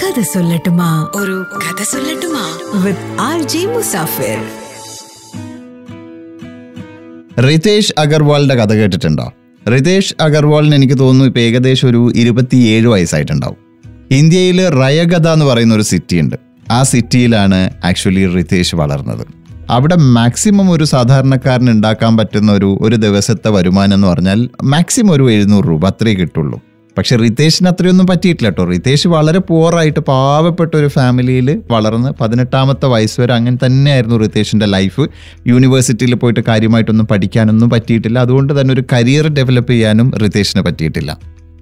കഥ സൊല്ലട്ടുമാ. ഒരു കഥ സൊല്ലട്ടുമാ. With R J Musafir. Ritesh അഗർവാളിന്റെ കഥ കേട്ടിട്ടുണ്ടോ? റിതേഷ് അഗർവാളിന് എനിക്ക് തോന്നുന്നു ഇപ്പൊ ഏകദേശം ഒരു ഇരുപത്തിയേഴ് വയസ്സായിട്ടുണ്ടാവും. ഇന്ത്യയിൽ റയഗത എന്ന് പറയുന്ന ഒരു സിറ്റി ഉണ്ട് ആ സിറ്റിയിലാണ് ആക്ച്വലി റിതേഷ് വളർന്നത്. അവിടെ മാക്സിമം ഒരു സാധാരണക്കാരന് ഉണ്ടാക്കാൻ പറ്റുന്ന ഒരു ഒരു ദിവസത്തെ വരുമാനം എന്ന് പറഞ്ഞാൽ മാക്സിമം ഒരു എഴുന്നൂറ് രൂപ അത്രേ കിട്ടുള്ളൂ. പക്ഷെ റിതേഷിന് അത്രയൊന്നും പറ്റിയിട്ടില്ല കേട്ടോ. റിതേഷ് വളരെ പുവറായിട്ട് പാവപ്പെട്ട ഒരു ഫാമിലിയിൽ വളർന്ന് പതിനെട്ടാമത്തെ വയസ്സ് വരെ അങ്ങനെ തന്നെയായിരുന്നു റിതേഷിന്റെ ലൈഫ് യൂണിവേഴ്സിറ്റിയിൽ പോയിട്ട് കാര്യമായിട്ടൊന്നും പഠിക്കാനൊന്നും പറ്റിയിട്ടില്ല. അതുകൊണ്ട് തന്നെ ഒരു കരിയർ ഡെവലപ്പ് ചെയ്യാനും റിതേഷിന് പറ്റിയിട്ടില്ല.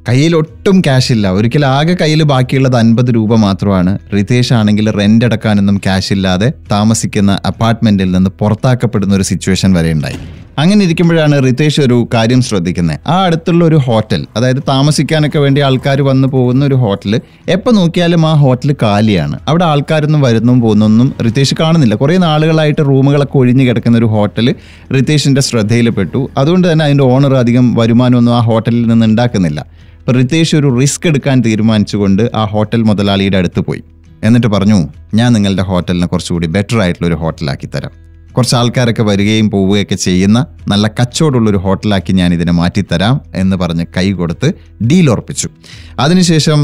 കയ്യിൽ ഒട്ടും ക്യാഷ് ഇല്ല. ഒരിക്കലും ആകെ കയ്യിൽ ബാക്കിയുള്ളത് അൻപത് രൂപ മാത്രമാണ്. റിതേഷ് ആണെങ്കിൽ റെന്റ് അടക്കാനൊന്നും ക്യാഷ് ഇല്ലാതെ താമസിക്കുന്ന അപ്പാർട്ട്മെന്റിൽ നിന്ന് പുറത്താക്കപ്പെടുന്ന ഒരു സിറ്റുവേഷൻ വരെ ഉണ്ടായി. അങ്ങനെ ഇരിക്കുമ്പോഴാണ് റിതേഷ് ഒരു കാര്യം ശ്രദ്ധിക്കുന്നത് ആ അടുത്തുള്ള ഒരു ഹോട്ടൽ അതായത് താമസിക്കാനൊക്കെ വേണ്ടി ആൾക്കാർ വന്ന് പോകുന്ന ഒരു ഹോട്ടൽ എപ്പോൾ നോക്കിയാലും ആ ഹോട്ടൽ കാലിയാണ്. അവിടെ ആൾക്കാരൊന്നും വരുന്നും പോകുന്നൊന്നും റിതേഷ് കാണുന്നില്ല. കുറേ നാളുകളായിട്ട് റൂമുകളൊക്കെ ഒഴിഞ്ഞു കിടക്കുന്ന ഒരു ഹോട്ടൽ റിതേഷിന്റെ ശ്രദ്ധയിൽപ്പെട്ടു. അതുകൊണ്ട് തന്നെ അതിന്റെ ഓണർ അധികം വരുമാനമൊന്നും ആ ഹോട്ടലിൽ നിന്ന് ഉണ്ടാക്കുന്നില്ല. അപ്പോൾ റിതേഷ് ഒരു റിസ്ക് എടുക്കാൻ തീരുമാനിച്ചുകൊണ്ട് ആ ഹോട്ടൽ മുതലാളിയുടെ അടുത്ത് പോയി. എന്നിട്ട് പറഞ്ഞു ഞാൻ നിങ്ങളുടെ ഹോട്ടലിനെ കുറച്ചുകൂടി ബെറ്റർ ആയിട്ടുള്ള ഒരു ഹോട്ടലാക്കി തരാം. കുറച്ച് ആൾക്കാരൊക്കെ വരികയും പോവുകയൊക്കെ ചെയ്യുന്ന നല്ല കച്ചവടമുള്ള ഒരു ഹോട്ടലാക്കി ഞാൻ ഇതിനെ മാറ്റിത്തരാം എന്ന് പറഞ്ഞ് കൈ കൊടുത്ത് ഡീൽ ഉറപ്പിച്ചു. അതിനുശേഷം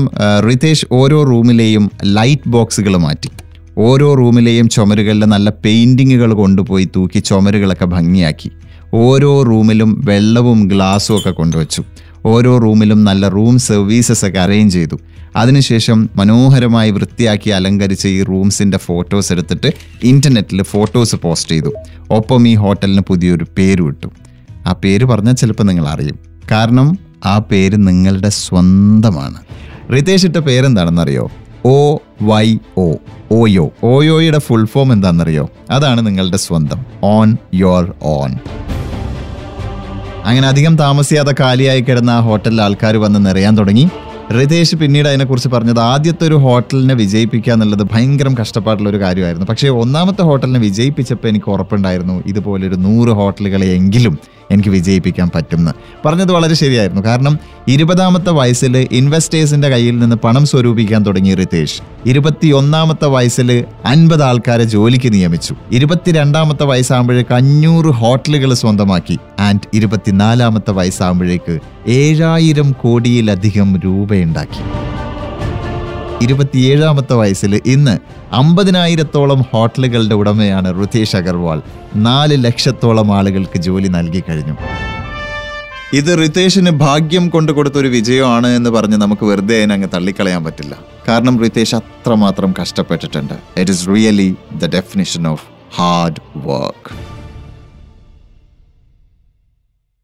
റിതേഷ് ഓരോ റൂമിലെയും ലൈറ്റ് ബോക്സുകൾ മാറ്റി. ഓരോ റൂമിലെയും ചുമരുകളിൽ നല്ല പെയിന്റിങ്ങുകൾ കൊണ്ടുപോയി തൂക്കി ചുമരുകളൊക്കെ ഭംഗിയാക്കി. ഓരോ റൂമിലും വെള്ളവും ഗ്ലാസും ഒക്കെ കൊണ്ടുവച്ചു. ഓരോ റൂമിലും നല്ല റൂം സർവീസസ് ഒക്കെ അറേഞ്ച് ചെയ്തു. അതിനുശേഷം മനോഹരമായി വൃത്തിയാക്കി അലങ്കരിച്ച ഈ റൂംസിന്റെ ഫോട്ടോസ് എടുത്തിട്ട് ഇന്റർനെറ്റിൽ ഫോട്ടോസ് പോസ്റ്റ് ചെയ്തു. ഒപ്പം ഈ ഹോട്ടലിന് പുതിയൊരു പേര് വിട്ടു ആ പേര് പറഞ്ഞാൽ ചിലപ്പോൾ നിങ്ങൾ അറിയും. കാരണം ആ പേര് നിങ്ങളുടെ സ്വന്തമാണ്. റിതേഷ് ഇട്ട പേരെന്താണെന്നറിയോ? O Y O OYO. ഓയോയുടെ full form എന്താണെന്നറിയോ? അതാണ് നിങ്ങളുടെ സ്വന്തം. ഓൺ യോർ ഓൺ അങ്ങനെ അധികം താമസിയാതെ കാലിയായി കിടന്ന ആ ഹോട്ടലിൽ ആൾക്കാർ വന്ന് നിറയാൻ തുടങ്ങി. റിതേഷ് പിന്നീട് അതിനെക്കുറിച്ച് പറഞ്ഞത് ആദ്യത്തെ ഒരു ഹോട്ടലിനെ വിജയിപ്പിക്കുക എന്നുള്ളത് ഭയങ്കര കഷ്ടപ്പാടുള്ള ഒരു കാര്യമായിരുന്നു. പക്ഷേ ഒന്നാമത്തെ ഹോട്ടലിനെ വിജയിപ്പിച്ചപ്പോൾ എനിക്ക് ഉറപ്പുണ്ടായിരുന്നു ഇതുപോലൊരു നൂറ് ഹോട്ടലുകളെ എങ്കിലും എനിക്ക് വിജയിപ്പിക്കാൻ പറ്റുമെന്ന്. പറഞ്ഞത് വളരെ ശരിയായിരുന്നു. കാരണം ഇരുപതാമത്തെ വയസ്സിൽ ഇൻവെസ്റ്റേഴ്സിന്റെ കയ്യിൽ നിന്ന് പണം സ്വരൂപിക്കാൻ തുടങ്ങി റിതേഷ് ഇരുപത്തിയൊന്നാമത്തെ വയസ്സിൽ അൻപത് ആൾക്കാരെ ജോലിക്ക് നിയമിച്ചു. ഇരുപത്തിരണ്ടാമത്തെ വയസ്സാകുമ്പോഴേക്ക് അഞ്ഞൂറ് ഹോട്ടലുകൾ സ്വന്തമാക്കി. ആൻഡ് ഇരുപത്തിനാലാമത്തെ വയസ്സാകുമ്പോഴേക്ക് ഏഴായിരം കോടിയിലധികം രൂപയുണ്ടാക്കി ഇരുപത്തിയേഴാമത്തെ വയസ്സിൽ ഇന്ന് അമ്പതിനായിരത്തോളം ഹോട്ടലുകളുടെ ഉടമയാണ് റുതീഷ് അഗർവാൾ. നാല് ലക്ഷത്തോളം ആളുകൾക്ക് ജോലി നൽകി കഴിഞ്ഞു. ഇത് റിതേഷിന് ഭാഗ്യം കൊണ്ട് കൊടുത്തൊരു വിജയമാണ് എന്ന് പറഞ്ഞ് നമുക്ക് വെറുതെ അതിനെ അങ്ങ് തള്ളിക്കളയാൻ പറ്റില്ല. കാരണം റിതേഷ് അത്രമാത്രം കഷ്ടപ്പെട്ടിട്ടുണ്ട്. It is really the definition of hard work